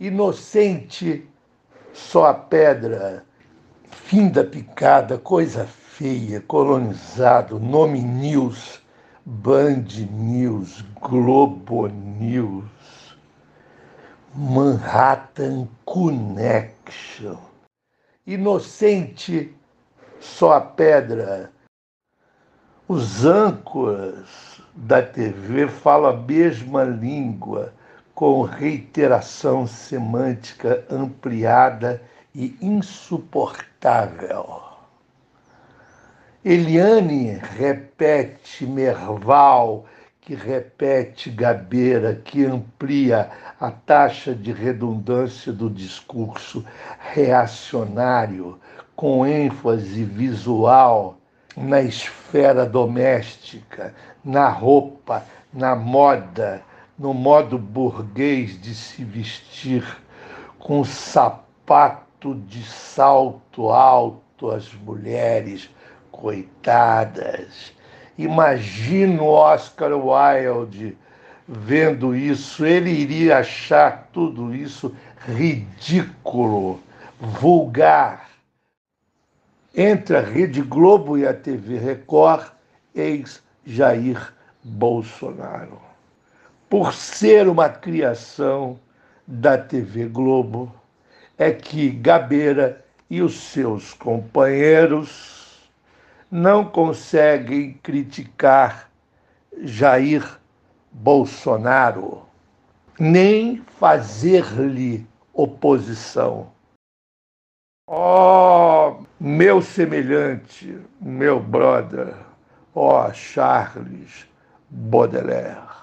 Inocente só a pedra, fim da picada, coisa feia, colonizado, nome News, Band News, Globo News, Manhattan Connection. Inocente só a pedra. Os âncoras da TV falam a mesma língua, com reiteração semântica ampliada e insuportável. Eliane repete Merval, que repete Gabeira, que amplia a taxa de redundância do discurso reacionário, com ênfase visual na esfera doméstica, na roupa, na moda, no modo burguês de se vestir, com sapato de salto alto as mulheres coitadas. Imagino Oscar Wilde vendo isso, ele iria achar tudo isso ridículo, vulgar. Entre a Rede Globo e a TV Record, ex Jair Bolsonaro. Por ser uma criação da TV Globo, é que Gabeira e os seus companheiros não conseguem criticar Jair Bolsonaro, nem fazer-lhe oposição. Ó oh, meu semelhante, meu brother, ó oh, Charles Baudelaire.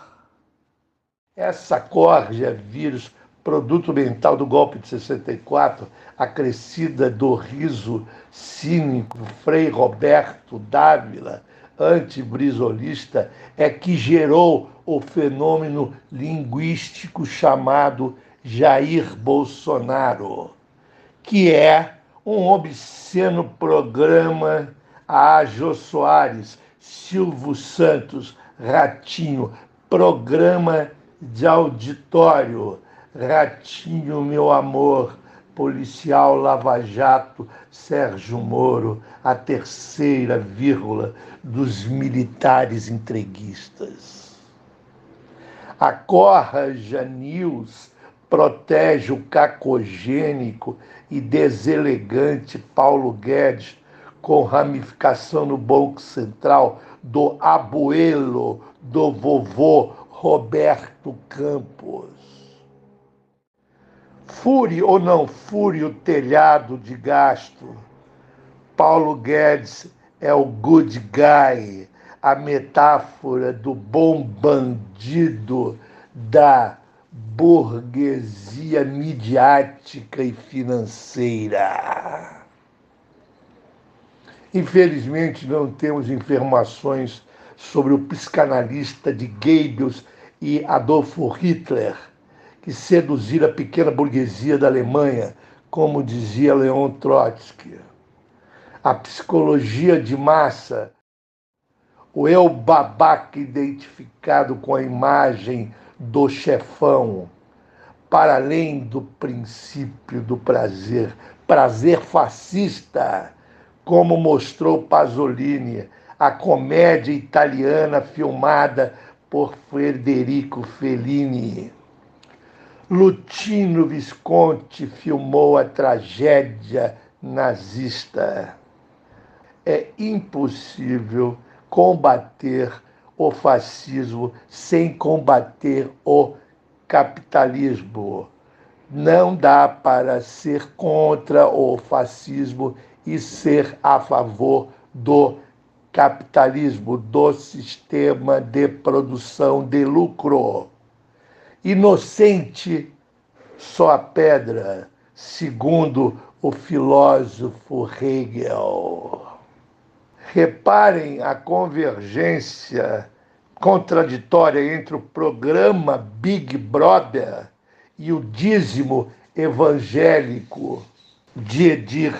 Essa corja vírus produto mental do golpe de 64, acrescida do riso cínico Frei Roberto Dávila, antibrizolista, é que gerou o fenômeno linguístico chamado Jair Bolsonaro, que é um obsceno programa a Jô Soares, Silvio Santos, Ratinho, programa de auditório. Ratinho, meu amor, policial Lava Jato, Sérgio Moro, a terceira vírgula dos militares entreguistas. A Corja News protege o cacogênico e deselegante Paulo Guedes com ramificação no Banco Central do abuelo do vovô Roberto Campos. Fure ou não fure o telhado de gasto. Paulo Guedes é o good guy, a metáfora do bom bandido da burguesia midiática e financeira. Infelizmente, não temos informações sobre o psicanalista de Goebbels e Adolfo Hitler que seduzir a pequena burguesia da Alemanha, como dizia Leon Trotsky. A psicologia de massa, o eu babaca identificado com a imagem do chefão, para além do princípio do prazer, prazer fascista, como mostrou Pasolini, a comédia italiana filmada por Federico Fellini. Lutino Visconti filmou a tragédia nazista. É impossível combater o fascismo sem combater o capitalismo. Não dá para ser contra o fascismo e ser a favor do capitalismo, do sistema de produção de lucro. Inocente só a pedra, segundo o filósofo Hegel. Reparem a convergência contraditória entre o programa Big Brother e o dízimo evangélico de Edir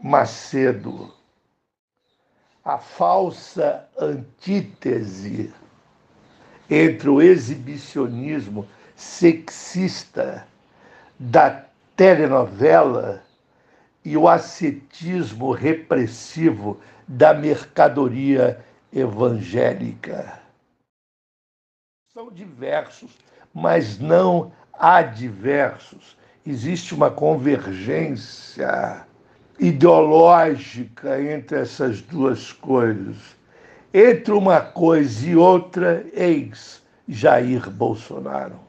Macedo. A falsa antítese entre o exibicionismo sexista da telenovela e o ascetismo repressivo da mercadoria evangélica. São diversos, mas não adversos. Existe uma convergência ideológica entre essas duas coisas. Entre uma coisa e outra, eis Jair Bolsonaro.